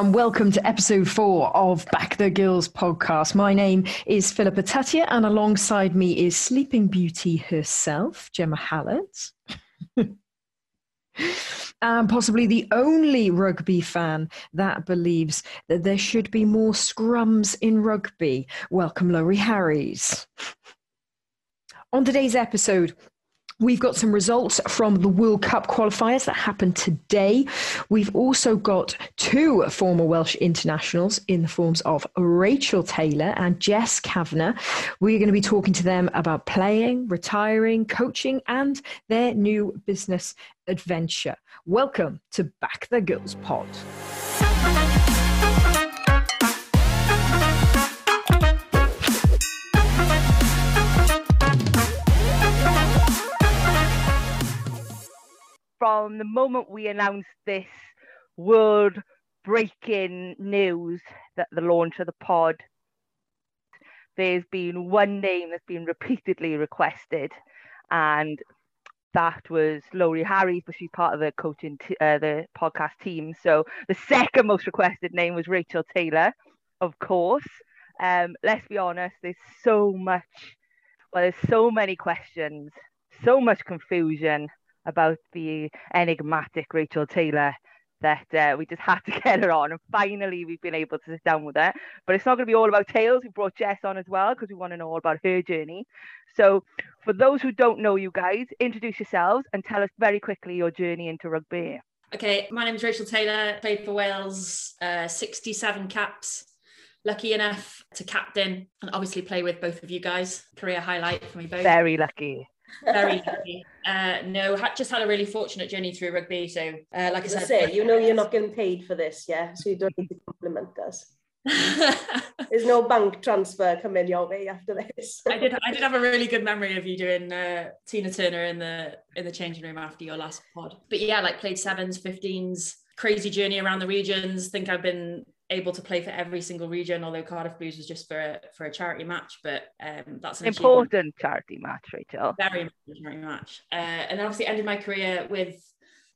and welcome to episode four of Back the Girls podcast. My name is Philippa Tuttiett, and alongside me is Sleeping Beauty herself, Gemma Hallett. and possibly the only rugby fan that believes that there should be more scrums in rugby. Welcome, Laurie Harries. On today's episode, We've got some results from the World Cup qualifiers that happened today. We've also got two former Welsh internationals in the forms of Rachel Taylor and Jess Kavanagh. We're going to be talking to them about playing, retiring, coaching, and their new business adventure. Welcome to Back the Girls Pod. From the moment we announced this world breaking news that the launch of the pod, there's been one name that's been repeatedly requested, and that was Laurie Harries, but she's part of the coaching, t- uh, the podcast team. So the second most requested name was Rachel Taylor, of course. Um, let's be honest, there's so much, well, there's so many questions, so much confusion about the enigmatic Rachel Taylor that uh, we just had to get her on. And finally, we've been able to sit down with her. But it's not going to be all about tales. We brought Jess on as well because we want to know all about her journey. So, for those who don't know you guys, introduce yourselves and tell us very quickly your journey into rugby. Okay, my name is Rachel Taylor, played for Wales, uh, 67 caps. Lucky enough to captain and obviously play with both of you guys. Career highlight for me both. Very lucky. Very lucky. Uh, no, just had a really fortunate journey through rugby. So, uh, like I, I said, say, you know, you're not getting paid for this, yeah. So you don't need to compliment us. There's no bank transfer coming your way after this. I did. I did have a really good memory of you doing uh, Tina Turner in the in the changing room after your last pod. But yeah, like played sevens, fifteens, crazy journey around the regions. Think I've been able to play for every single region, although Cardiff Blues was just for a, for a charity match. But um, that's an important charity match, Rachel. Very important charity match. Uh, and then obviously ended my career with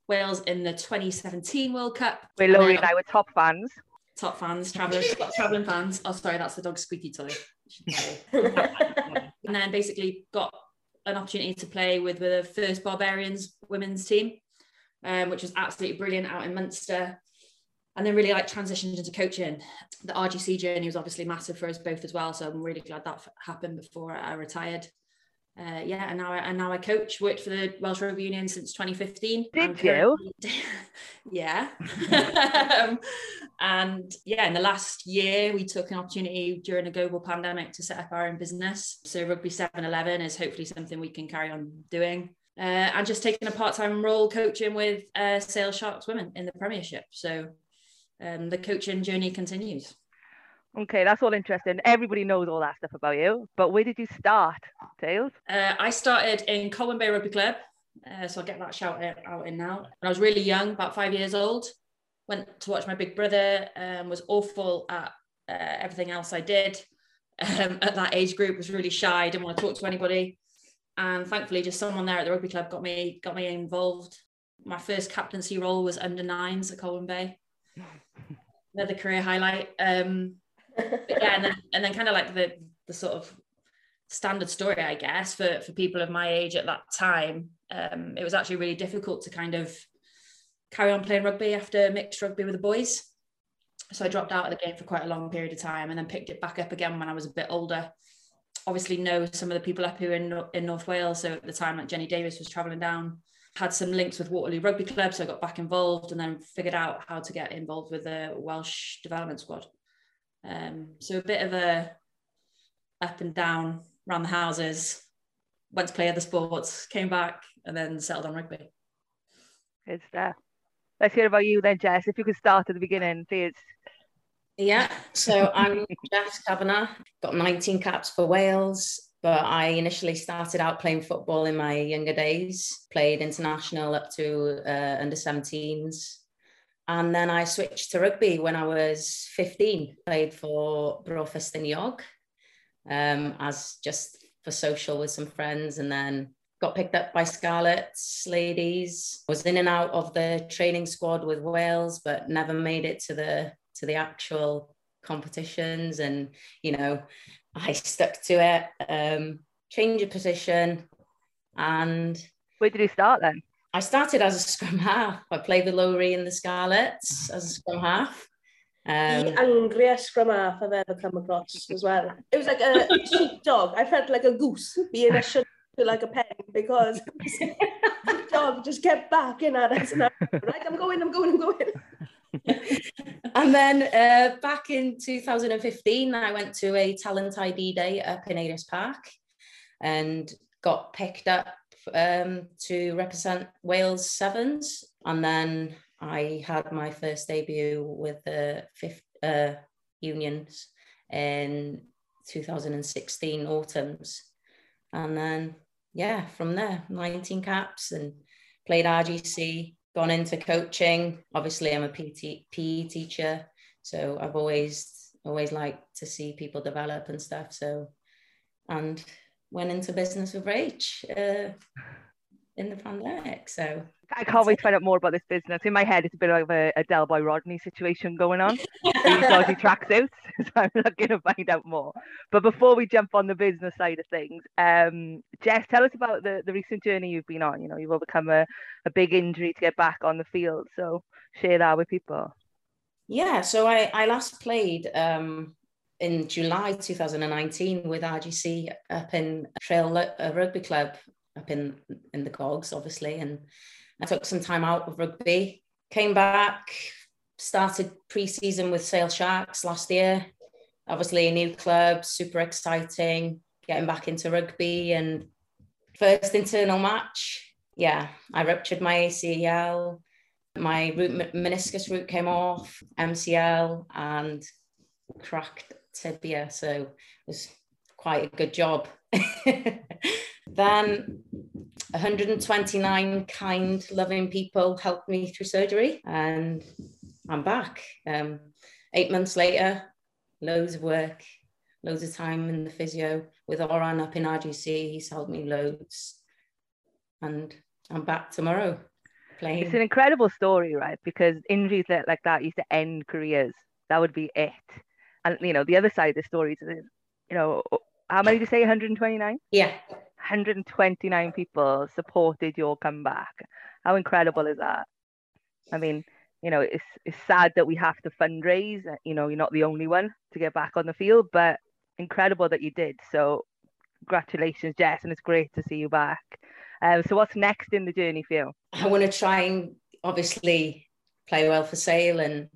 Wales in the 2017 World Cup. Where Laurie and I were top fans. Top fans, travelers, traveling fans. Oh, sorry, that's the dog squeaky toy. and then basically got an opportunity to play with the first Barbarians women's team, um, which was absolutely brilliant out in Munster and then really like transitioned into coaching. The RGC journey was obviously massive for us both as well. So I'm really glad that happened before I retired. Uh, yeah, and now I, and now I coach. Worked for the Welsh Rugby Union since 2015. Did you? yeah. um, and yeah, in the last year, we took an opportunity during a global pandemic to set up our own business. So Rugby 711 is hopefully something we can carry on doing. Uh, and just taking a part-time role coaching with uh, Sale Sharks women in the Premiership. So um, the coaching journey continues. Okay, that's all interesting. Everybody knows all that stuff about you, but where did you start, Tails? Uh, I started in Colwyn Bay Rugby Club, uh, so I'll get that shout out in now. And I was really young, about five years old. Went to watch my big brother, um, was awful at uh, everything else I did. Um, at that age group, was really shy, didn't want to talk to anybody. And thankfully, just someone there at the rugby club got me got me involved. My first captaincy role was under nines at Colwyn Bay another career highlight. Um, yeah, and then, and then kind of like the the sort of standard story, I guess, for for people of my age at that time. Um, it was actually really difficult to kind of carry on playing rugby after mixed rugby with the boys. So I dropped out of the game for quite a long period of time, and then picked it back up again when I was a bit older. Obviously, know some of the people up here in in North Wales. So at the time, like Jenny Davis was traveling down had some links with Waterloo Rugby Club, so I got back involved and then figured out how to get involved with the Welsh development squad. Um, so a bit of a up and down around the houses, went to play other sports, came back, and then settled on rugby. Good stuff. Let's hear about you then, Jess. If you could start at the beginning, please. Yeah, so I'm Jess Kavanagh, got 19 caps for Wales, but I initially started out playing football in my younger days, played international up to uh, under 17s. And then I switched to rugby when I was 15, played for Bro Ffestiniog um, as just for social with some friends. And then got picked up by Scarlets ladies, was in and out of the training squad with Wales, but never made it to the to the actual competitions and you know I stuck to it, um, change of position, and... Where did you start then? I started as a scrum half. I played the Lowry e in the Scarlets as a scrum half. Um, the angriest scrum half I've ever come across as well. It was like a sheepdog. I felt like a goose being a shut to like a pen because the sheepdog just kept backing at us. And Right, I'm going, I'm going, I'm going. and then uh, back in 2015, I went to a talent ID day in Eirias Park and got picked up um, to represent Wales Sevens. And then I had my first debut with the fifth uh, unions in 2016 autumns. And then, yeah, from there, 19 caps and played RGC, gone into coaching. Obviously, I'm a PT, PE teacher. So I've always, always liked to see people develop and stuff. So, and went into business with Rach uh, in the pandemic. So I can't wait to find out more about this business. In my head, it's a bit of a, a Del Boy Rodney situation going on. Dodgy tracksuits, so I'm not going to find out more. But before we jump on the business side of things, um, Jess, tell us about the, the recent journey you've been on. You know, you've overcome a, a big injury to get back on the field. So share that with people. Yeah, so I, I last played um, in July 2019 with RGC up in Trail Rugby Club up in in the cogs, obviously, and I took some time out of rugby. Came back, started pre-season with Sale Sharks last year. Obviously, a new club, super exciting. Getting back into rugby and first internal match. Yeah, I ruptured my ACL. My root, meniscus root came off, MCL, and cracked tibia. So it was quite a good job. then 129 kind, loving people helped me through surgery, and I'm back. Um, eight months later, loads of work, loads of time in the physio with Oran up in RGC. He's helped me loads, and I'm back tomorrow. Playing. It's an incredible story, right? Because injuries like that used to end careers. That would be it. And you know, the other side of the story is, you know, how many did you say? 129? Yeah. 129 people supported your comeback. How incredible is that? I mean, you know, it's it's sad that we have to fundraise. You know, you're not the only one to get back on the field, but incredible that you did. So, congratulations, Jess, and it's great to see you back. Um, so, what's next in the journey for you? I want to try and obviously play well for Sale, and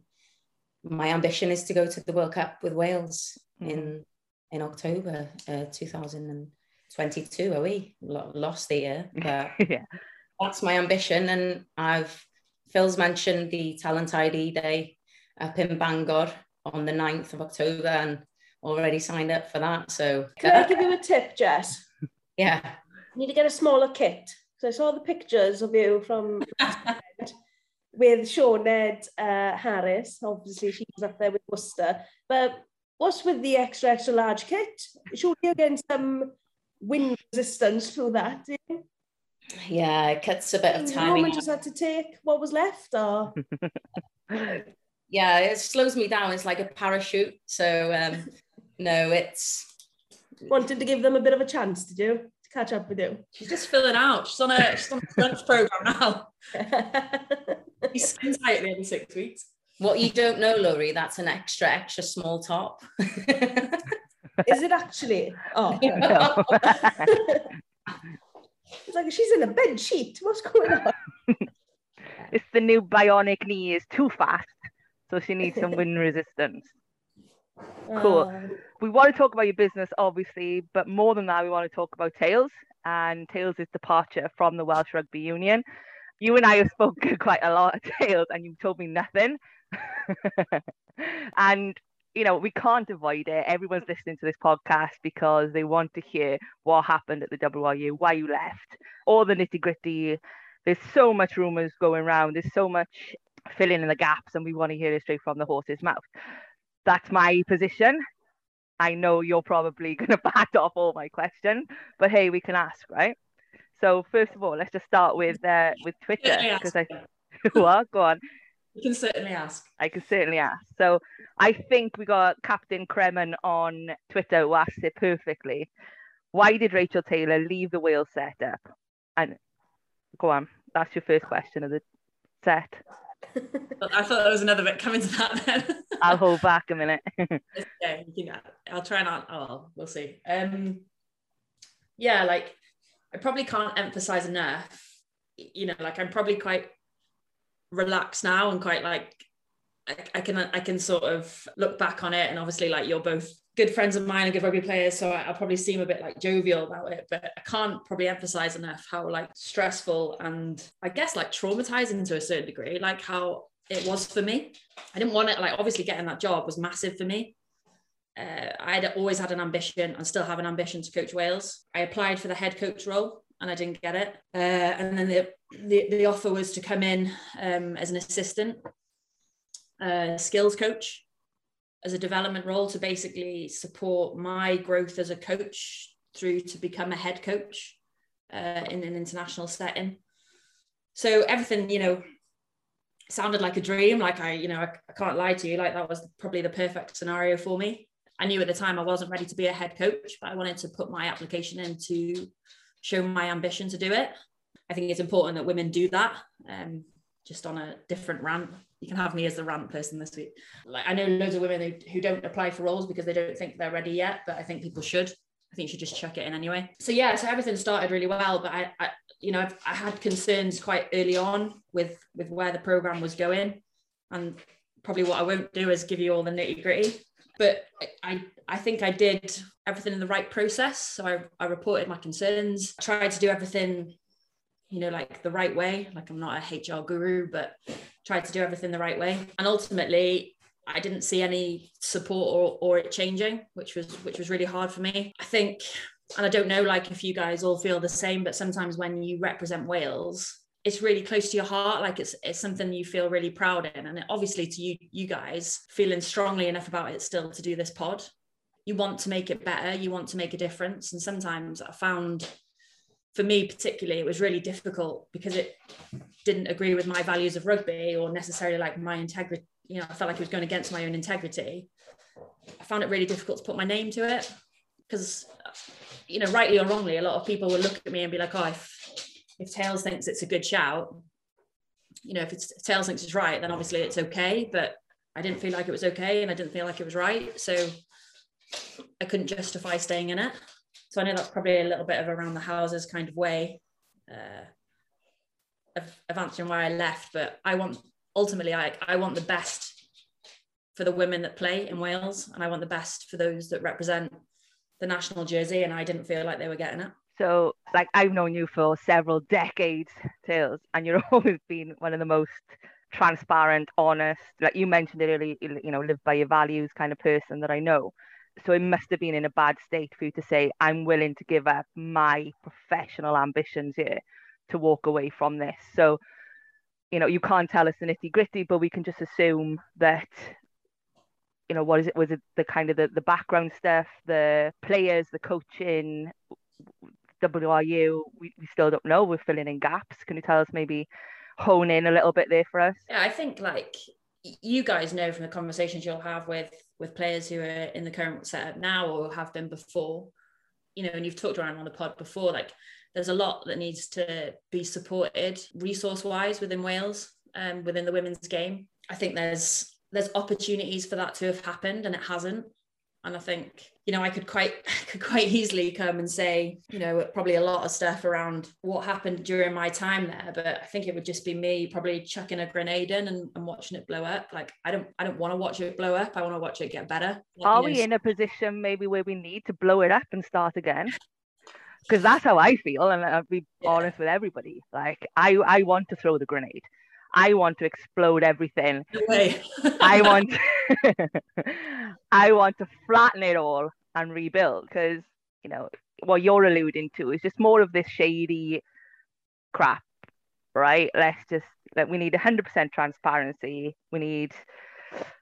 my ambition is to go to the World Cup with Wales mm. in in October uh, 22, are we? lost the year, but yeah. that's my ambition. And I've, Phil's mentioned the Talent ID Day up in Bangor on the 9th of October and already signed up for that. So can I give you a tip, Jess? Yeah. You need to get a smaller kit. So I saw the pictures of you from with Seaned uh, Harris. Obviously, she was up there with Worcester. But what's with the extra, extra large kit? Surely you're getting some wind resistance through that? Yeah, it cuts a bit of time. Roman just had to take what was left, or yeah, it slows me down. It's like a parachute. So um, no, it's wanted to give them a bit of a chance. Did you to catch up with you? She's just filling out. She's on a she's on a lunch program now. He's skin tight at the end of six weeks. What you don't know, Laurie, that's an extra, extra small top. Is it actually? Oh. it's like she's in a bed sheet. What's going on? it's the new bionic knee is too fast, so she needs some wind resistance. Cool. Uh, we want to talk about your business, obviously, but more than that, we want to talk about Tails and Tails' departure from the Welsh Rugby Union. You and I have spoken quite a lot of Tails, and you've told me nothing. and you know, we can't avoid it. Everyone's listening to this podcast because they want to hear what happened at the WRU, why you left, all the nitty gritty. There's so much rumors going around. There's so much filling in the gaps, and we want to hear it straight from the horse's mouth. That's my position. I know you're probably going to bat off all my questions, but hey, we can ask, right? So first of all, let's just start with uh, with Twitter because I what? Go on You can certainly ask. I can certainly ask. So I think we got Captain Kremen on Twitter who asked it perfectly. Why did Rachel Taylor leave the Wales setup? And go on, that's your first question of the set. I thought there was another bit coming to that then. I'll hold back a minute. yeah, you can, I'll try not. Oh, we'll see. Um, yeah, like I probably can't emphasize enough. You know, like I'm probably quite relaxed now and quite like I, I can I can sort of look back on it. And obviously like you're both good friends of mine and good rugby players so I, will probably seem a bit like jovial about it but I can't probably emphasize enough how like stressful and I guess like traumatizing to a certain degree like how it was for me. I didn't want it like obviously getting that job was massive for me. Uh, I'd always had an ambition and still have an ambition to coach Wales. I applied for the head coach role and I didn't get it. Uh, and then the, the, the offer was to come in um, as an assistant uh, skills coach as a development role to basically support my growth as a coach through to become a head coach uh, in an international setting. So everything, you know, sounded like a dream. Like I, you know, I, I can't lie to you. Like that was probably the perfect scenario for me. I knew at the time I wasn't ready to be a head coach, but I wanted to put my application in to show my ambition to do it. I think it's important that women do that. Um, just on a different rant, you can have me as the rant person this week. Like I know loads of women who, who don't apply for roles because they don't think they're ready yet, but I think people should. I think you should just chuck it in anyway. So yeah, so everything started really well, but I, I you know, I've, I had concerns quite early on with with where the program was going, and probably what I won't do is give you all the nitty gritty. But I I think I did everything in the right process. So I, I reported my concerns, tried to do everything, you know, like the right way. Like I'm not a HR guru, but tried to do everything the right way. And ultimately, I didn't see any support or, or it changing, which was which was really hard for me. I think, and I don't know, like if you guys all feel the same, but sometimes when you represent Wales, it's really close to your heart like it's it's something you feel really proud in. And obviously to you you guys feeling strongly enough about it still to do this pod you want to make it better you want to make a difference. And sometimes i found for me particularly it was really difficult because it didn't agree with my values of rugby or necessarily like my integrity you know i felt like it was going against my own integrity. I found it really difficult to put my name to it because you know rightly or wrongly a lot of people will look at me and be like oh if if tails thinks it's a good shout you know if it's tails thinks it's right then obviously it's okay but i didn't feel like it was okay and i didn't feel like it was right so I couldn't justify staying in it. So I know that's probably a little bit of around the houses kind of way uh, of, of answering why I left. But I want ultimately I, I want the best for the women that play in Wales and I want the best for those that represent the national jersey and I didn't feel like they were getting it. So like I've known you for several decades, Tails, and you've always been one of the most transparent, honest, like you mentioned earlier, you know, live by your values kind of person that I know. So it must have been in a bad state for you to say i'm willing to give up my professional ambitions here to walk away from this. So you know you can't tell us the nitty gritty but we can just assume that you know what is it was it the kind of the, the background stuff the players the coaching WRU we, we still don't know. We're filling in gaps. Can you tell us maybe hone in a little bit there for us? Yeah I think like you guys know from the conversations you'll have with with players who are in the current setup now or have been before you know and you've talked around on the pod before like there's a lot that needs to be supported resource wise within Wales and um, within the women's game. I think there's there's opportunities for that to have happened and it hasn't. And I think you know I could quite could quite easily come and say you know probably a lot of stuff around what happened during my time there but I think it would just be me probably chucking a grenade in and, and watching it blow up. Like I don't I don't want to watch it blow up. I want to watch it get better. Are we know, in a position maybe where we need to blow it up and start again? Because that's how I feel and I'll be yeah. honest with everybody. Like I I want to throw the grenade. I want to explode everything. No. I want I want to flatten it all and rebuild because you know what you're alluding to is just more of this shady crap, right? Let's just like we need 100% transparency. We need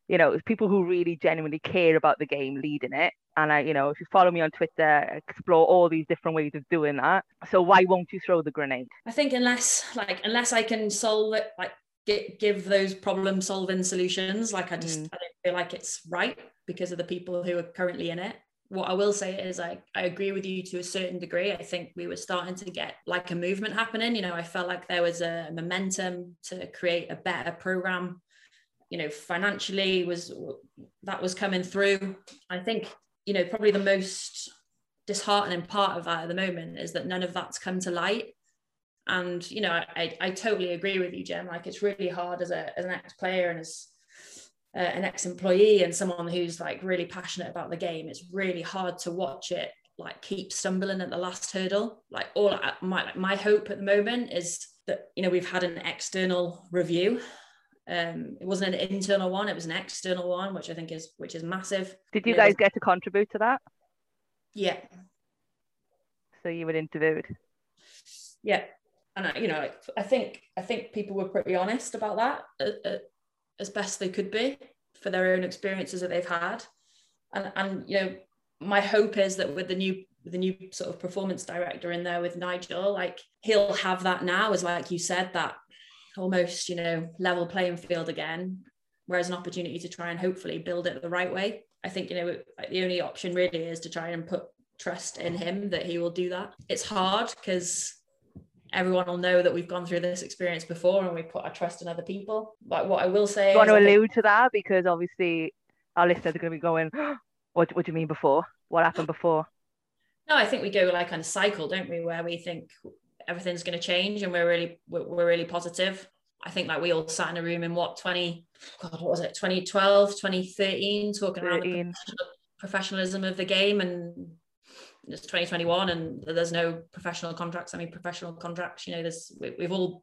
you know people who really genuinely care about the game leading it and I, you know, if you follow me on Twitter, explore all these different ways of doing that. So why won't you throw the grenade? I think unless, like, unless I can solve it, like, give, give those problem solving solutions. Like I just Mm. I don't feel like it's right because of the people who are currently in it. What I will say is I, I agree with you to a certain degree. I think we were starting to get like a movement happening. You know, I felt like there was a momentum to create a better program. You know, financially was that was coming through. I think, you know, probably the most disheartening part of that at the moment is that none of that's come to light and you know I, I totally agree with you jem like it's really hard as, a, as an ex-player and as uh, an ex-employee and someone who's like really passionate about the game it's really hard to watch it like keep stumbling at the last hurdle. Like all I- my like, my hope at the moment is that you know we've had an external review. Um it wasn't an internal one it was an external one which i think is which is massive. Did you guys get to contribute to that? yeah. So you were interviewed. yeah. And I, you know i think i think people were pretty honest about that uh, uh, as best they could be for their own experiences that they've had. And and you know my hope is that with the new the new sort of performance director in there with nigel like he'll have that now as like you said that almost you know level playing field again whereas an opportunity to try and hopefully build it the right way. I think you know like, the only option really is to try and put trust in him that he will do that. It's hard because everyone will know that we've gone through this experience before and we put our trust in other people. But what I will say you want to I allude to that because obviously our listeners are going to be going, what, what do you mean before? What happened before? no, I think we go like on a cycle, don't we, where we think everything's going to change and we're really we're, really positive. I think like we all sat in a room in what 20 God what was it 2012 2013 talking around the professionalism of the game and it's 2021 and there's no professional contracts I mean professional contracts you know there's we, we've all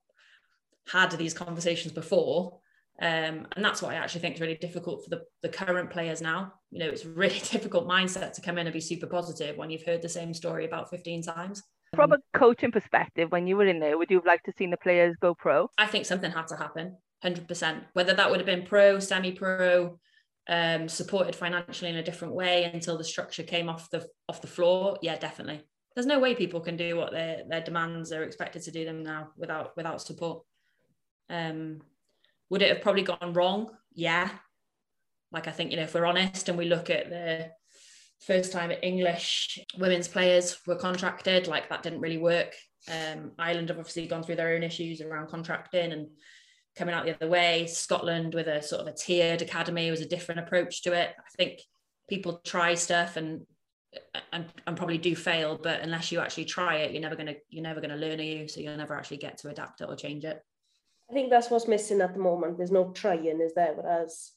had these conversations before um, and that's what I actually think is really difficult for the, the current players now you know it's really difficult mindset to come in and be super positive when you've heard the same story about 15 times From a coaching perspective, when you were in there, would you have liked to seen the players go pro? I think something had to happen, hundred percent. Whether that would have been pro, semi-pro, um, supported financially in a different way until the structure came off the off the floor. Yeah, definitely. There's no way people can do what their their demands are expected to do them now without without support. Um, would it have probably gone wrong? Yeah. Like I think you know if we're honest and we look at the first time English women's players were contracted, like that didn't really work. Um, Ireland have obviously gone through their own issues around contracting and coming out the other way. Scotland with a sort of a tiered academy was a different approach to it. I think people try stuff and and, and probably do fail, but unless you actually try it, you're never gonna you're never gonna learn, are you? So you'll never actually get to adapt it or change it. I think that's what's missing at the moment. There's no trying, is there? Whereas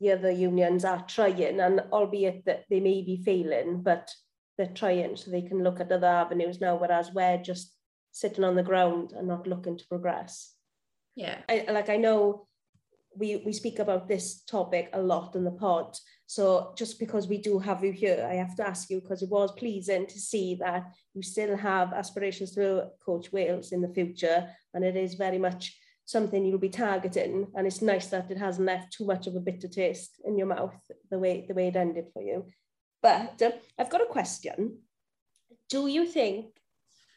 the other unions are trying, and albeit that they may be failing, but they're trying so they can look at other avenues now, whereas we're just sitting on the ground and not looking to progress. Yeah. I, like I know we we speak about this topic a lot in the pod. So just because we do have you here, I have to ask you because it was pleasing to see that you still have aspirations to coach Wales in the future, and it is very much something you'll be targeting. And it's nice that it hasn't left too much of a bitter taste in your mouth the way the way it ended for you. But uh, I've got a question. Do you think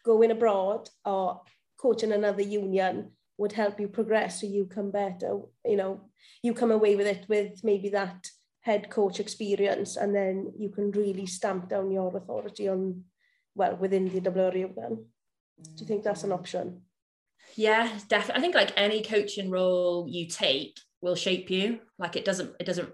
going abroad or coaching another union would help you progress so you come better you know you come away with it with maybe that head coach experience and then you can really stamp down your authority on well within the WRU then do you think that's an option Yeah, definitely. I think like any coaching role you take will shape you. Like it doesn't it doesn't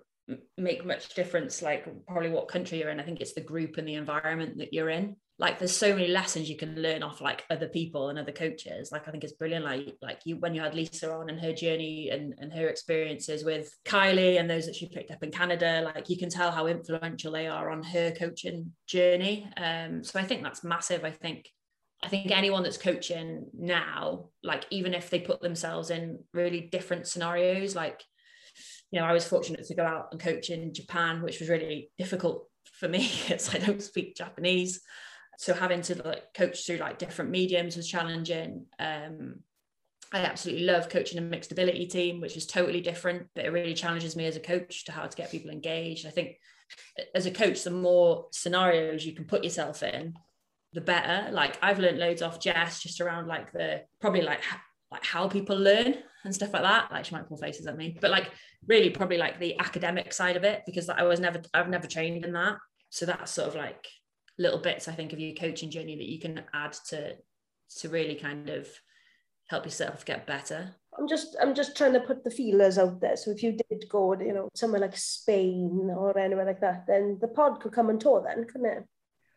make much difference like probably what country you're in. I think it's the group and the environment that you're in. Like there's so many lessons you can learn off like other people and other coaches. Like I think it's brilliant. Like like you when you had Lisa on and her journey and, and her experiences with Kylie and those that she picked up in Canada, like you can tell how influential they are on her coaching journey. Um, so I think that's massive. I think I think anyone that's coaching now, like even if they put themselves in really different scenarios, like you know, I was fortunate to go out and coach in Japan, which was really difficult for me because I don't speak Japanese. So having to like coach through like different mediums was challenging. Um, I absolutely love coaching a mixed ability team, which is totally different, but it really challenges me as a coach to how to get people engaged. I think as a coach, the more scenarios you can put yourself in, the better. Like I've learned loads off Jess just around like the probably like like how people learn. and stuff like that. Like she might pull faces at me, but like really probably like the academic side of it because I was never I've never trained in that. So that's sort of like little bits I think of your coaching journey that you can add to to really kind of help yourself get better. I'm just I'm just trying to put the feelers out there. So if you did go, you know, somewhere like Spain or anywhere like that, then the pod could come and tour then, couldn't it?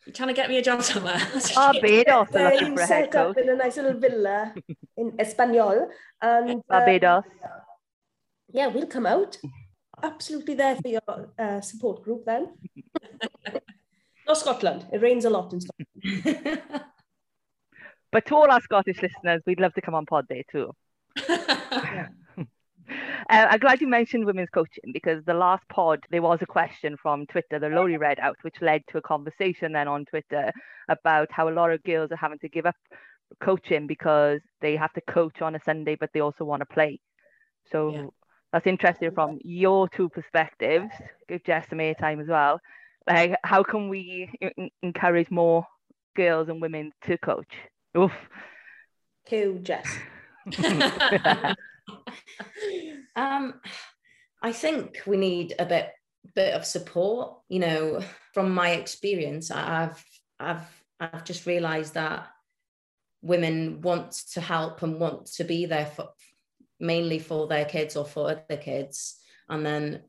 You're trying to get me a job somewhere. Barbados are looking Then for set up in a nice little villa in Espanol and Barbados. yeah, we'll come out. Absolutely there for your uh, support group then. Not Scotland. It rains a lot in Scotland. But to all our Scottish listeners, we'd love to come on pod day too. Uh, I'm glad you mentioned women's coaching because the last pod there was a question from Twitter that Laurie read out, which led to a conversation then on Twitter about how a lot of girls are having to give up coaching because they have to coach on a Sunday, but they also want to play. So Yeah. that's interesting from your two perspectives. Give Jess some airtime as well. Like, how can we encourage more girls and women to coach? Oof. Cue Jess. um, I think we need a bit bit of support. You know, from my experience, I've I've I've just realised that women want to help and want to be there for mainly for their kids or for other kids, and then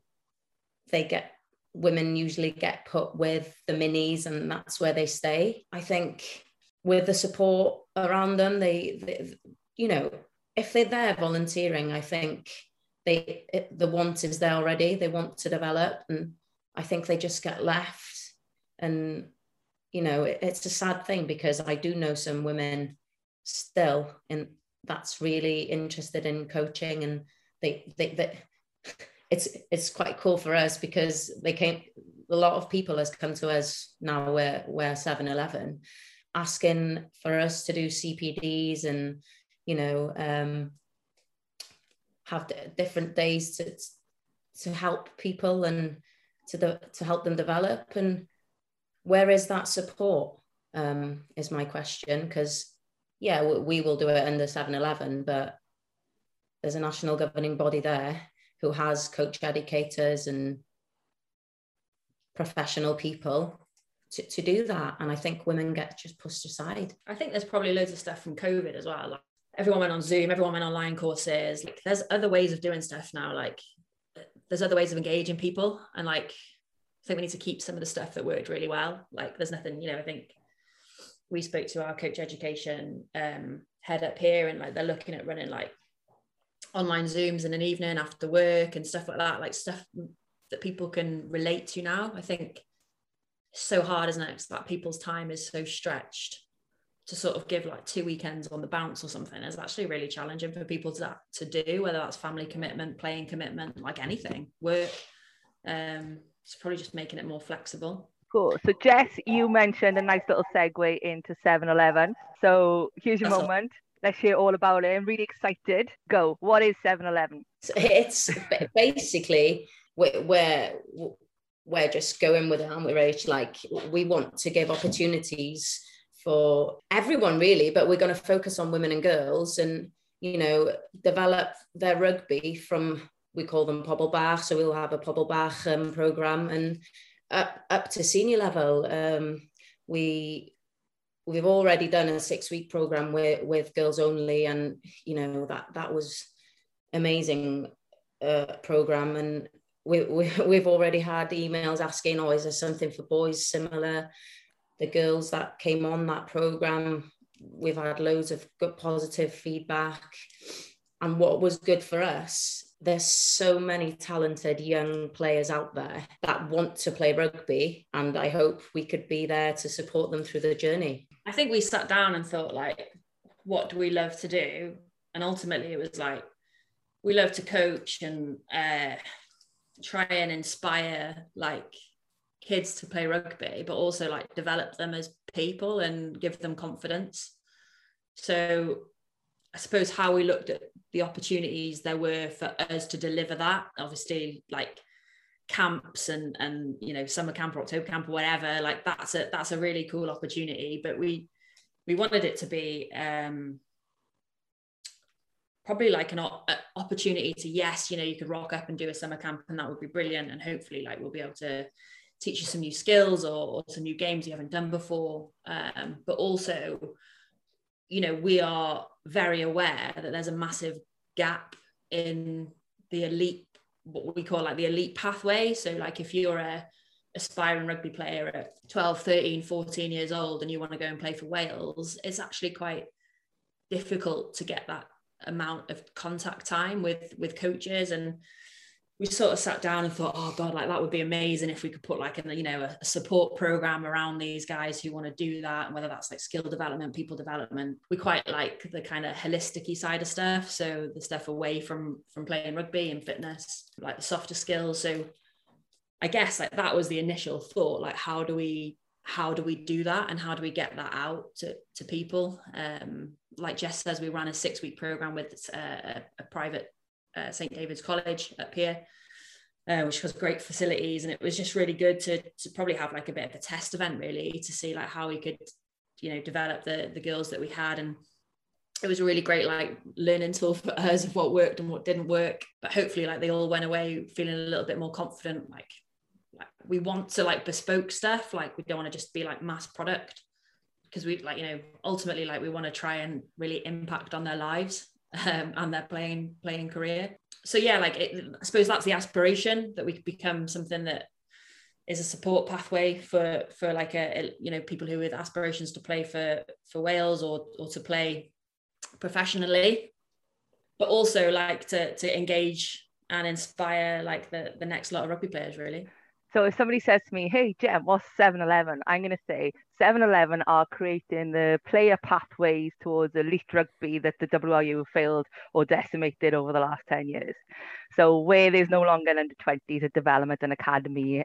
they get women usually get put with the minis and that's where they stay. I think with the support around them they, they you know if they're there volunteering i think they the want is there already. They want to develop and i think they just get left. And you know it, it's a sad thing because i do know some women still and that's really interested in coaching and they they, they it's it's quite cool for us because they came a lot of people has come to us now we're we're 7-eleven asking for us to do cpds and you know um have different days to to help people and to the to help them develop. And where is that support? Um is my question because yeah we, we will do it under 7-eleven but there's a national governing body there who has coach educators and professional people to, to do that. And I think women get just pushed aside. I think there's probably loads of stuff from COVID as well. Like everyone went on Zoom, everyone went online courses. Like there's other ways of doing stuff now. Like there's other ways of engaging people. And like I think we need to keep some of the stuff that worked really well. Like there's nothing, you know, I think we spoke to our coach education um, head up here and like they're looking at running like online Zooms in an evening after work and stuff like that, like stuff that people can relate to now. I think it's so hard, isn't it? 'Cause that people's time is so stretched to sort of give like two weekends on the bounce or something is actually really challenging for people to, to do, whether that's family commitment, playing commitment, like anything, work. Um, it's probably just making it more flexible. Cool. So, Jess, you mentioned a nice little segue into 7 Eleven. So, here's your That's all. Let's hear all about it. I'm really excited. Go. What is 7 Eleven? It's basically we're, we're just going with it, aren't we, Rach? Like we want to give opportunities for everyone, really, but we're going to focus on women and girls, and you know, develop their rugby from we call them Pobbelbach, so we'll have a Pobbelbach um, program, and up up to senior level. Um, we we've already done a six week program with with girls only, and you know that that was amazing uh, program. And we, we, we've already had emails asking oh is there something for boys similar? The girls that came on that program we've had loads of good positive feedback. And what was good for us there's so many talented young players out there that want to play rugby and i hope we could be there to support them through the journey I think we sat down and thought, like, what do we love to do? And ultimately, it was like, we love to coach and uh, try and inspire like kids to play rugby, but also like develop them as people and give them confidence. So, I suppose how we looked at the opportunities there were for us to deliver that, obviously, like camps and and you know summer camp or October camp or whatever like that's a that's a really cool opportunity but we we wanted it to be um probably like an opportunity to yes you know you could rock up and do a summer camp and that would be brilliant and hopefully like we'll be able to teach you some new skills or, or some new games you haven't done before um, but also you know we are very aware that there's a massive gap in the elite what we call like the elite pathway. So like if you're a aspiring rugby player at 12 13 14 years old and you want to go and play for wales it's actually quite difficult to get that amount of contact time with with coaches. And we sort of sat down and thought oh god like that would be amazing if we could put like a you know a, support program around these guys who want to do that and whether that's like skill development people development. We quite like the kind of holistic side of stuff so the stuff away from from playing rugby and fitness like the softer skills. So i guess like that was the initial thought like how do we how do we do that and how do we get that out to, to people? Um, like jess says we ran a six week program with uh, a, a private uh, st david's college up here uh, which has great facilities. And it was just really good to, to probably have like a bit of a test event really to see like how we could you know develop the the girls that we had. And it was a really great like learning tool for us of what worked and what didn't work. But hopefully like they all went away feeling a little bit more confident like like we want to like bespoke stuff. Like we don't want to just be like mass product because we like you know ultimately like we want to try and really impact on their lives um, and their playing playing career. So yeah like it, i suppose that's the aspiration that we become something that is a support pathway for for like a, a you know people who with aspirations to play for for wales or or to play professionally but also like to to engage and inspire like the the next lot of rugby players really so if somebody says to me, hey, Jem, what's 7-Eleven? I'm going to say 7-Eleven are creating the player pathways towards elite rugby that the WRU failed or decimated over the last 10 years. So where there's no longer an under-20s, a development, an academy,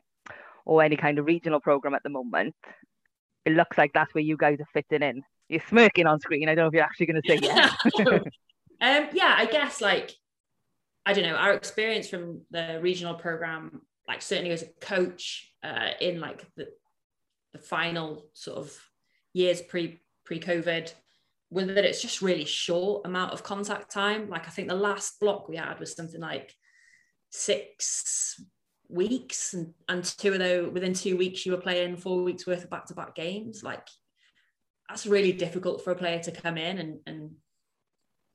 or any kind of regional program at the moment, it looks like that's where you guys are fitting in. You're smirking on screen. I don't know if you're actually going to say yes. um, yeah, I guess like, I don't know, our experience from the regional program like certainly as a coach uh, in like the, the final sort of years pre pre COVID, was that it's just really short amount of contact time. Like I think the last block we had was something like six weeks, and, and two of those within two weeks you were playing four weeks worth of back to back games. Like that's really difficult for a player to come in and and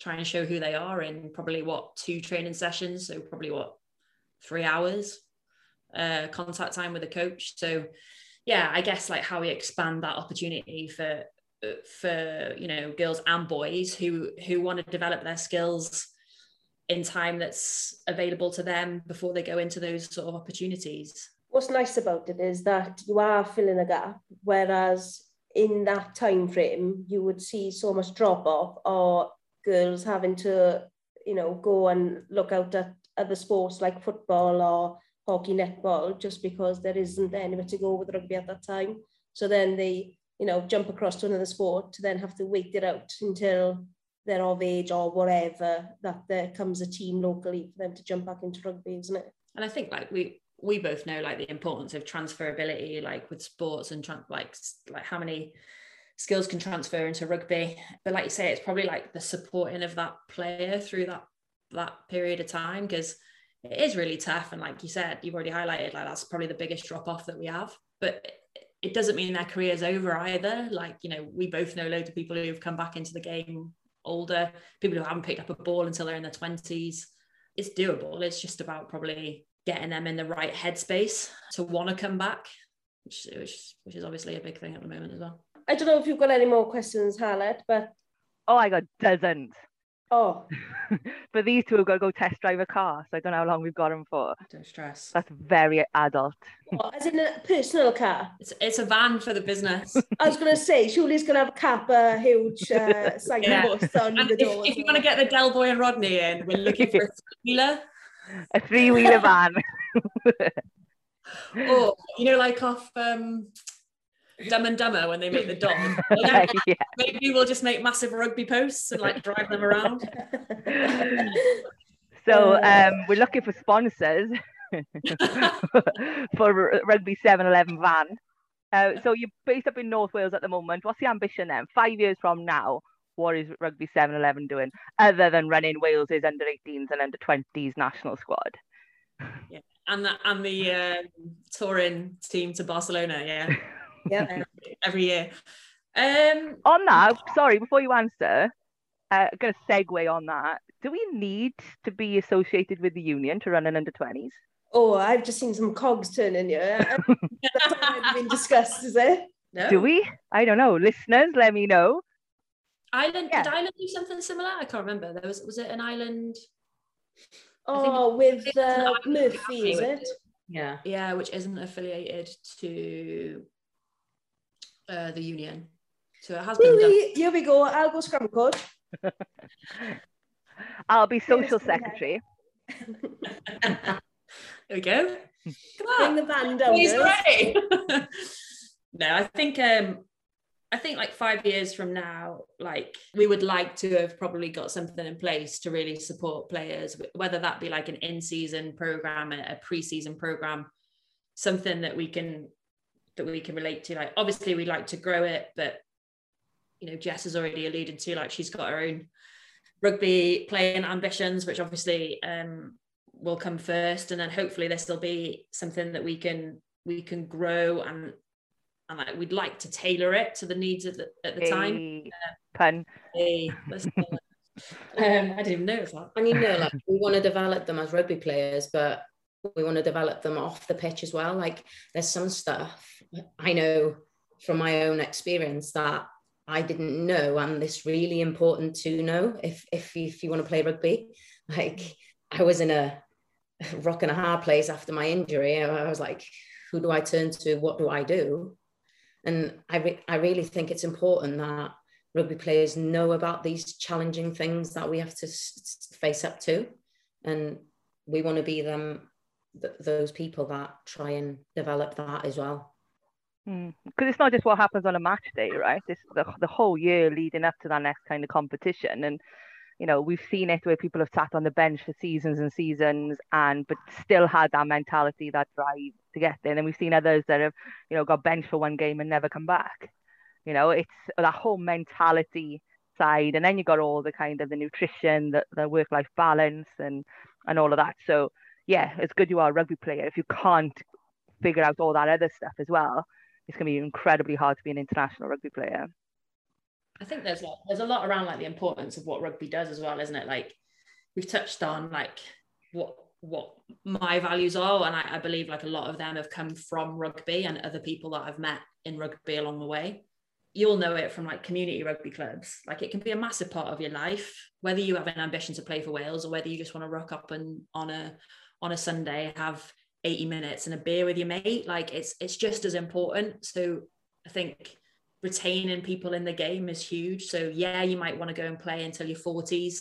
try and show who they are in probably what two training sessions so probably what three hours uh, contact time with a coach. So yeah, I guess like how we expand that opportunity for for you know girls and boys who who want to develop their skills in time that's available to them before they go into those sort of opportunities. What's nice about it is that you are filling a gap, whereas in that time frame you would see so much drop off or girls having to you know go and look out at other sports like football or hockey netball just because there isn't anywhere to go with rugby at that time. So then they, you know, jump across to another sport to then have to wait it out until they're of age or whatever that there comes a team locally for them to jump back into rugby, isn't it? And I think like we we both know like the importance of transferability, like with sports and tra- like like how many skills can transfer into rugby. But like you say, it's probably like the supporting of that player through that that period of time because it is really tough. And like you said, you've already highlighted, like that's probably the biggest drop off that we have. But it doesn't mean their career's over either. Like, you know, we both know loads of people who've come back into the game older, people who haven't picked up a ball until they're in their 20s. It's doable. It's just about probably getting them in the right headspace to want to come back, which, which, which is obviously a big thing at the moment as well. I don't know if you've got any more questions, Hallett, but. Oh, I got dozens. Oh. but these two have got to go test drive a car, so I don't know how long we've got them for. Don't stress. That's very adult. What, as in a personal car? It's, it's a van for the business. I was going to say, surely it's going to have a cap, a huge uh, signpost yeah. on and the if, door. If you want to get the Del Boy and Rodney in, we're looking for a three-wheeler. A three-wheeler van. or, you know, like off... Um, Dumb and Dumber when they make the dog. yeah. Maybe we'll just make massive rugby posts and like drive them around. so um, we're looking for sponsors for Rugby 711 van. Uh, so you're based up in North Wales at the moment. What's the ambition then? Five years from now, what is Rugby 7-Eleven doing other than running Wales's under 18s and under 20s national squad? Yeah, and the, and the um, touring team to Barcelona. Yeah, Yeah. every, every year. Um, On that, sorry, before you answer, uh, I'm going to segue on that. Do we need to be associated with the union to run an under 20s? Oh, I've just seen some cogs turning here. That's already been discussed, is it? no. Do we? I don't know. Listeners, let me know. Ireland Yeah. did Ireland do something similar? I can't remember. There was was it an island? Oh, with it's uh, island Murphy, is it? Yeah. Yeah, which isn't affiliated to uh, the union. So it has been done. Here we go. I'll go scrum coach. I'll be social Yes, go ahead. secretary. there we go. Come Bring on. the band down. He's girls. ready. no, I think um I think like five years from now, like we would like to have probably got something in place to really support players, whether that be like an in-season program, a, a pre-season program, something that we can that we can relate to. Like obviously we'd like to grow it, but you know, Jess has already alluded to like she's got her own rugby playing ambitions, which obviously um will come first and then hopefully this will be something that we can we can grow and and like we'd like to tailor it to the needs at the, at the time A pun. Hey, um, I didn't even notice that And you know, like we want to develop them as rugby players, but we want to develop them off the pitch as well. Like there's some stuff I know from my own experience that I didn't know, and it's really important to know if if you, if you want to play rugby. Like I was in a rock and a hard place after my injury. I was like, who do I turn to? What do I do? And I re- I really think it's important that rugby players know about these challenging things that we have to s- face up to and we want to be them th- those people that try and develop that as well mm. Because it's not just what happens on a match day, right? It's the, the whole year leading up to that next kind of competition. And, you know, we've seen it where people have sat on the bench for seasons and seasons and but still had that mentality, that drive to get there. And we've seen others that have, you know, got benched for one game and never come back. You know, it's that whole mentality side. And then you got all the kind of the nutrition, the, the work life balance and and all of that. So yeah, it's good you are a rugby player. If you can't figure out all that other stuff as well, it's going to be incredibly hard to be an international rugby player. I think there's there's a lot around like the importance of what rugby does as well, isn't it? Like we've touched on like what what my values are, and I, I believe like a lot of them have come from rugby and other people that I've met in rugby along the way. You'll know it from like community rugby clubs. Like it can be a massive part of your life, whether you have an ambition to play for Wales or whether you just want to rock up and on a on a Sunday have 80 minutes and a beer with your mate. Like it's it's just as important. So I think retaining people in the game is huge. So yeah, you might want to go and play until your 40s.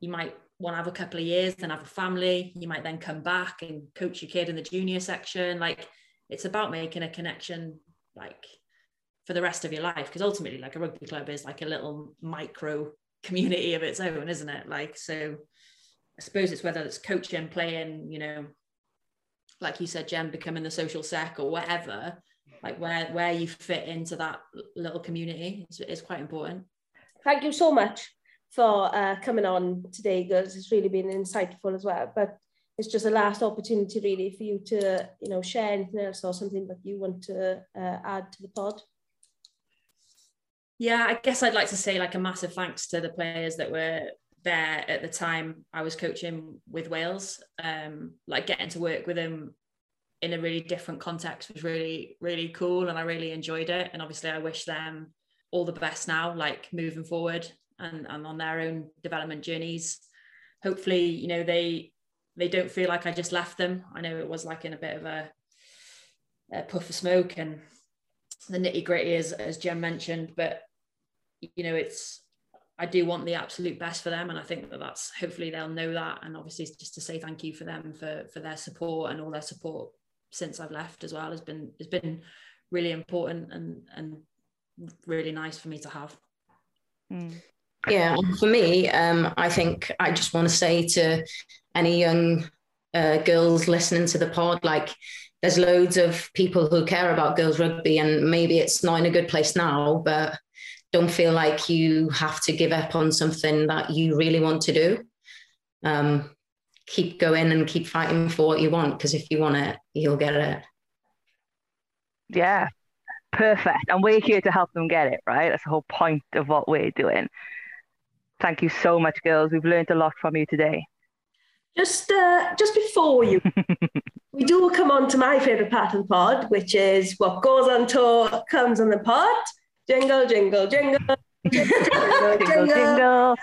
You might want to have a couple of years, then have a family. You might then come back and coach your kid in the junior section. Like it's about making a connection like for the rest of your life. Because ultimately, like a rugby club is like a little micro community of its own, isn't it? Like so I suppose it's whether it's coaching, playing, you know, like you said, Jen, becoming the social sec or whatever like where where you fit into that little community is, is quite important Thank you so much for uh, coming on today, girls. It's really been insightful as well. But it's just a last opportunity, really, for you to, you know, share anything else or something that you want to uh, add to the pod. yeah i guess i'd like to say like a massive thanks to the players that were there at the time i was coaching with wales um like getting to work with them in a really different context was really really cool and i really enjoyed it. And obviously i wish them all the best now like moving forward and, and on their own development journeys. Hopefully you know they they don't feel like i just left them. I know it was like in a bit of a, a puff of smoke and the nitty gritty as as jen mentioned but you know it's i do want the absolute best for them and i think that that's hopefully they'll know that and obviously just to say thank you for them for for their support and all their support since i've left as well has been has been really important and and really nice for me to have Mm. yeah for me um, i think i just want to say to any young uh, girls listening to the pod like there's loads of people who care about girls rugby and maybe it's not in a good place now but don't feel like you have to give up on something that you really want to do. Um, keep going and keep fighting for what you want because if you want it, you'll get it. Yeah, perfect. And we're here to help them get it, right? That's the whole point of what we're doing. Thank you so much, girls. We've learned a lot from you today. Just uh, just before you, we do come on to my favourite part of the pod, which is what goes on tour comes on the pod. Jingle, jingle, jingle, jingle, jingle. Jingle, jingle.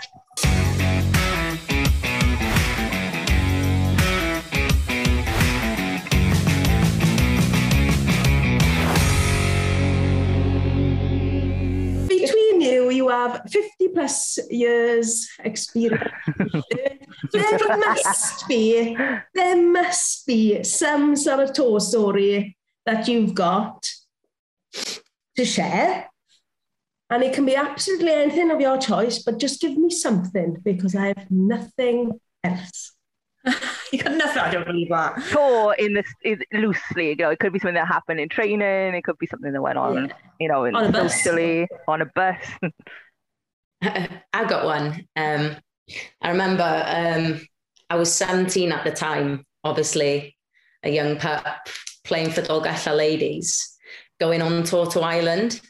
Between you, you have 50 plus years experience. there must be, there must be some sort of tour story that you've got to share. And it can be absolutely anything of your choice, but just give me something because I have nothing else. you got nothing. I don't believe that. Tour in this is loosely, you know, it could be something that happened in training, it could be something that went on, Yeah. you know, in On a bus. socially, on a bus. I got one. Um, I remember um, I was 17 at the time, obviously a young pup playing for Dolgellau Ladies, going on tour to Ireland.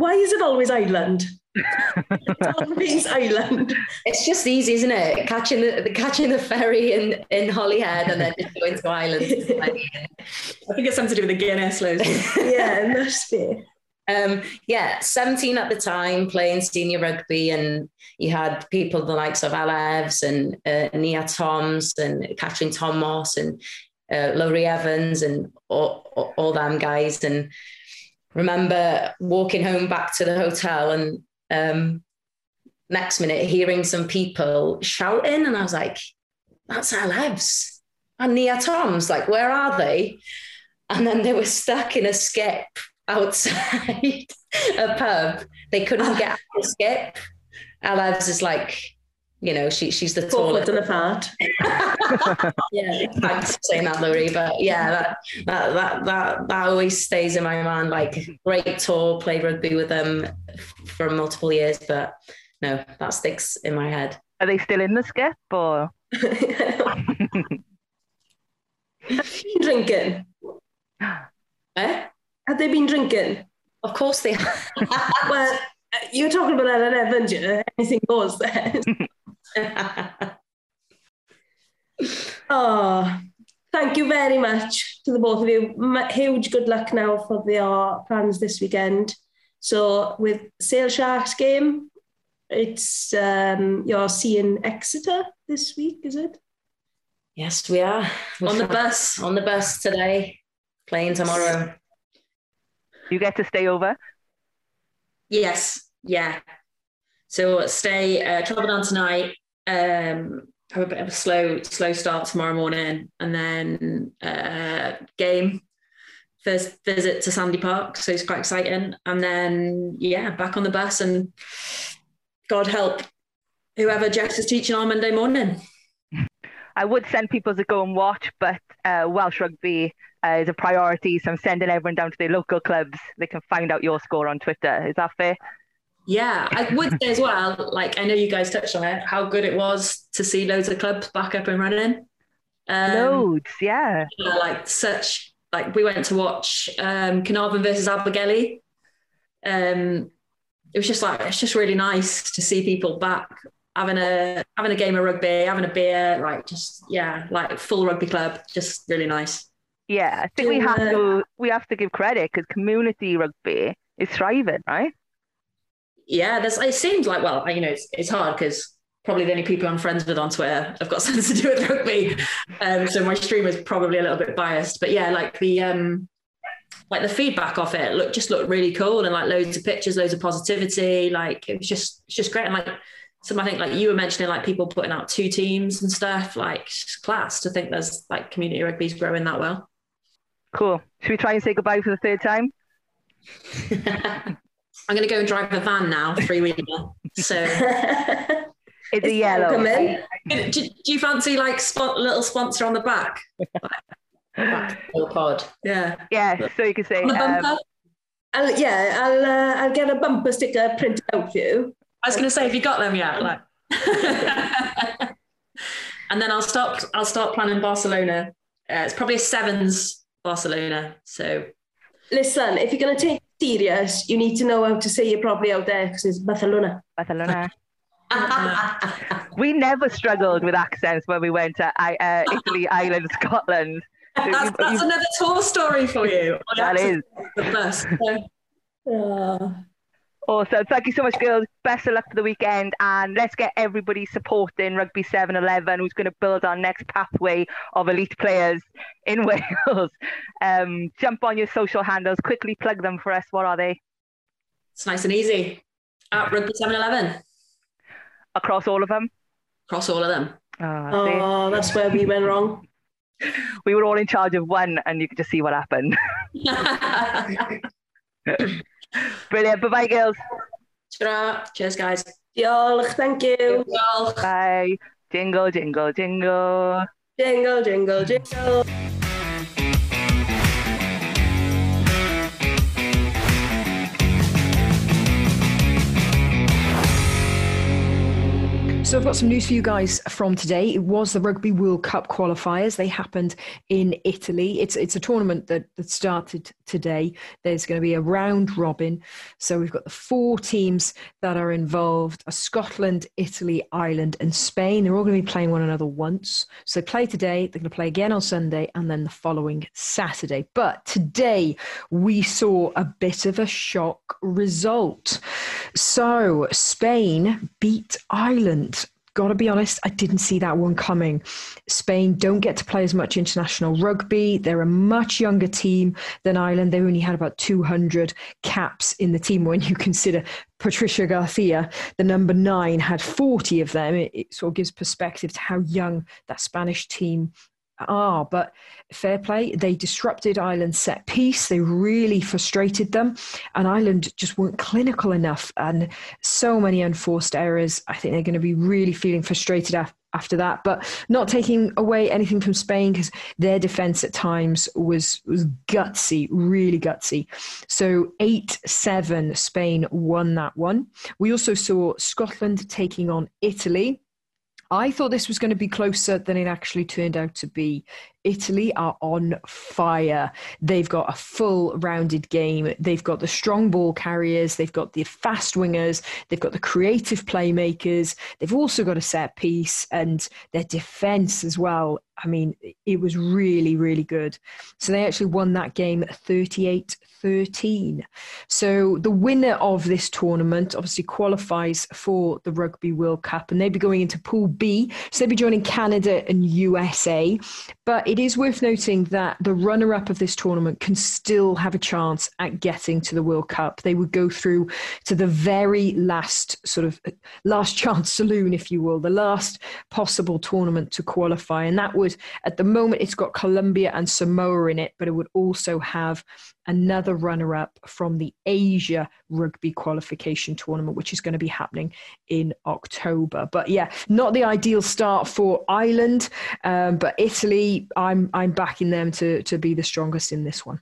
Why is it always Ireland? it's always Ireland. It's just easy, isn't it? Catching the, the catching the ferry in, in Holyhead and then just going to Ireland. I think it's something to do with the Guinness, Liz. yeah, it must be. Um, yeah, 17 at the time, playing senior rugby, and you had people the likes of Ella Evs and uh, Nia Toms and Catherine Thomas and uh, Laurie Evans and all, all, all them guys. And remember walking home back to the hotel and um, next minute hearing some people shouting, and I was like, "That's our Evs and Nia Toms. Like, where are they?" And then they were stuck in a skip outside a pub. They couldn't get out of the skip. Alevs is like, you know, she she's the Four foot tallest. and a fart. yeah, thanks for saying that, Laurie. But yeah, that that that that that always stays in my mind. Like great tour, played rugby with them for multiple years, but no, that sticks in my head. Are they still in the skip or? been drinking? Eh? Have they been drinking? Of course they. have. Well, uh, you're talking about Ellen Evans, yeah? anything goes there. Oh, thank you very much to the both of you. Huge good luck now for your plans this weekend. So with Sale Sharks game, it's um, you're seeing Exeter this week, is it? yes, we are On the bus. On the bus today, playing tomorrow. You get to stay over. Yes, yeah. So stay, uh, travel down tonight. Um, have a bit of a slow, slow start tomorrow morning, and then uh, game. First visit to Sandy Park, so it's quite exciting. And then yeah, back on the bus, and God help whoever Jess is teaching on Monday morning. I would send people to go and watch, but uh, Welsh rugby uh, is a priority, so I'm sending everyone down to their local clubs. They can find out your score on Twitter. Is that fair? Yeah, I would say as well, like I know you guys touched on it, how good it was to see loads of clubs back up and running. Um, Loads, yeah. yeah, like such like we went to watch um Caernarfon versus Abergele. Um it was just like it's just really nice to see people back having a having a game of rugby, having a beer, like just yeah, like full rugby club, just really nice. Yeah, I think we have to we have to give credit because community rugby is thriving, right? Yeah, there's it seems like well, you know, it's, it's hard because probably the only people I'm friends with on Twitter have got something to do with rugby. Um, so my stream is probably a little bit biased. But yeah, like the um like the feedback off it look just looked really cool and like loads of pictures, loads of positivity. Like it was just it's just great. And like some I think like you were mentioning like people putting out two teams and stuff, like it's class to think there's like community rugby's growing that well. Cool. Should we try and say goodbye for the third time? I'm gonna go and drive a van now, three wheeler. So It's, a yellow. welcome in. do, do you fancy like spot little sponsor on the back? Full pod. Yeah. Yeah, so you can say On the um. I'll, yeah, I'll, uh, I'll get a bumper sticker printed out for you. I was going to say, have you got them yet? Like, and then I'll start. I'll start planning Barcelona. Uh, it's probably a sevens Barcelona. So Listen, if you're going to take it serious, you need to know how to say it properly out there because it's Barcelona. Barcelona. we never struggled with accents when we went to uh, Italy, Ireland, Scotland. That's, that's another tour story for you. that is. The best. So. Oh. Awesome. Thank you so much, girls. Best of luck for the weekend. And let's get everybody supporting Rugby 711, who's going to build our next pathway of elite players in Wales. Um, jump on your social handles, quickly plug them for us. What are they? it's nice and easy. At Rugby 711. Across all of them? Across all of them. Oh, oh, that's where we went wrong. We were all in charge of one, and you could just see what happened. Brilliant. Bye-bye, girls. Tra. Cheers, guys. Diolch. Thank you. Diolch. Bye. Jingle, jingle, jingle. Jingle, jingle, jingle. So I've got some news for you guys from today. It was the Rugby World Cup qualifiers. They happened in Italy. It's it's a tournament that, that started today. There's going to be a round robin. So we've got the four teams that are involved: are Scotland, Italy, Ireland, and Spain. They're all going to be playing one another once. So they play today. They're going to play again on Sunday, and then the following Saturday. But today we saw a bit of a shock result. So Spain beat Ireland gotta be honest, I didn't see that one coming. Spain don't get to play as much international rugby. They're a much younger team than Ireland. They only had about 200 caps in the team when you consider Patricia Garcia, the number nine, had 40 of them. It, it sort of gives perspective to how young that Spanish team are. But fair play, they disrupted Ireland's set piece. They really frustrated them, and Ireland just weren't clinical enough. And so many unforced errors. I think they're going to be really feeling frustrated af- after that. But not taking away anything from Spain because their defense at times was was gutsy, really gutsy. So eight seven, Spain won that one. We also saw Scotland taking on Italy. I thought this was going to be closer than it actually turned out to be. Italy are on fire. They've got a full rounded game. They've got the strong ball carriers. They've got the fast wingers. They've got the creative playmakers. They've also got a set piece and their defense as well. I mean, it was really, really good. So they actually won that game 38 13. So the winner of this tournament obviously qualifies for the Rugby World Cup and they'd be going into Pool B. So they'd be joining Canada and USA. But it is worth noting that the runner up of this tournament can still have a chance at getting to the World Cup. They would go through to the very last sort of last chance saloon, if you will, the last possible tournament to qualify. And that at the moment, it's got Colombia and Samoa in it, but it would also have another runner up from the Asia Rugby Qualification Tournament, which is going to be happening in October. But yeah, not the ideal start for Ireland, um, but Italy, I'm, I'm backing them to, to be the strongest in this one.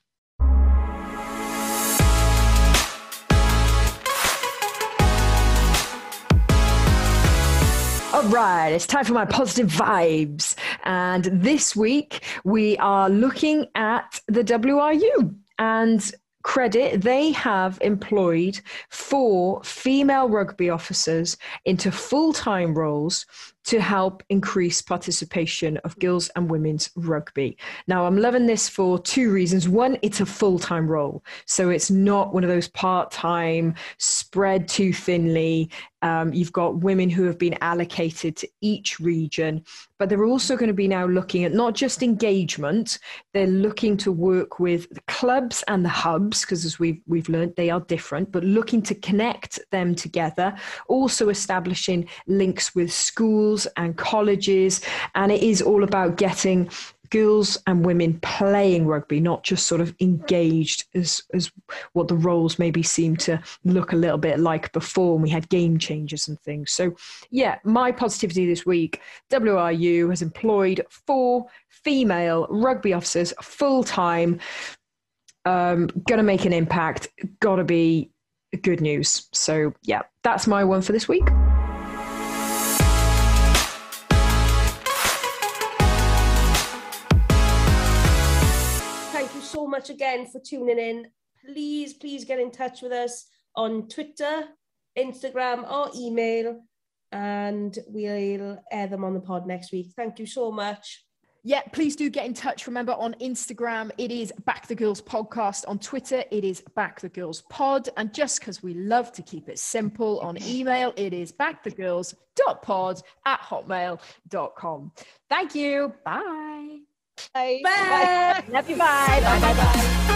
All right, it's time for my positive vibes. And this week we are looking at the WRU and credit they have employed four female rugby officers into full-time roles to help increase participation of girls and women's rugby. Now, I'm loving this for two reasons. One, it's a full time role. So it's not one of those part time, spread too thinly. Um, you've got women who have been allocated to each region, but they're also going to be now looking at not just engagement, they're looking to work with the clubs and the hubs, because as we've, we've learned, they are different, but looking to connect them together, also establishing links with schools and colleges. And it is all about getting girls and women playing rugby, not just sort of engaged as, as what the roles maybe seem to look a little bit like before when we had game changers and things. So, yeah, my positivity this week WRU has employed four female rugby officers full time um, gonna make an impact. Gotta be good news. So yeah, that's my one for this week. Much again for tuning in. Please, please get in touch with us on Twitter, Instagram, or email, and we'll air them on the pod next week. Thank you so much. Yeah, please do get in touch. Remember on Instagram, it is Back the Girls Podcast. On Twitter, it is Back the Girls Pod. And just because we love to keep it simple, on email, it is backthegirls.pod at hotmail.com. Thank you. Bye. Bye. Bye. Love you. Bye. Bye. Bye. Bye.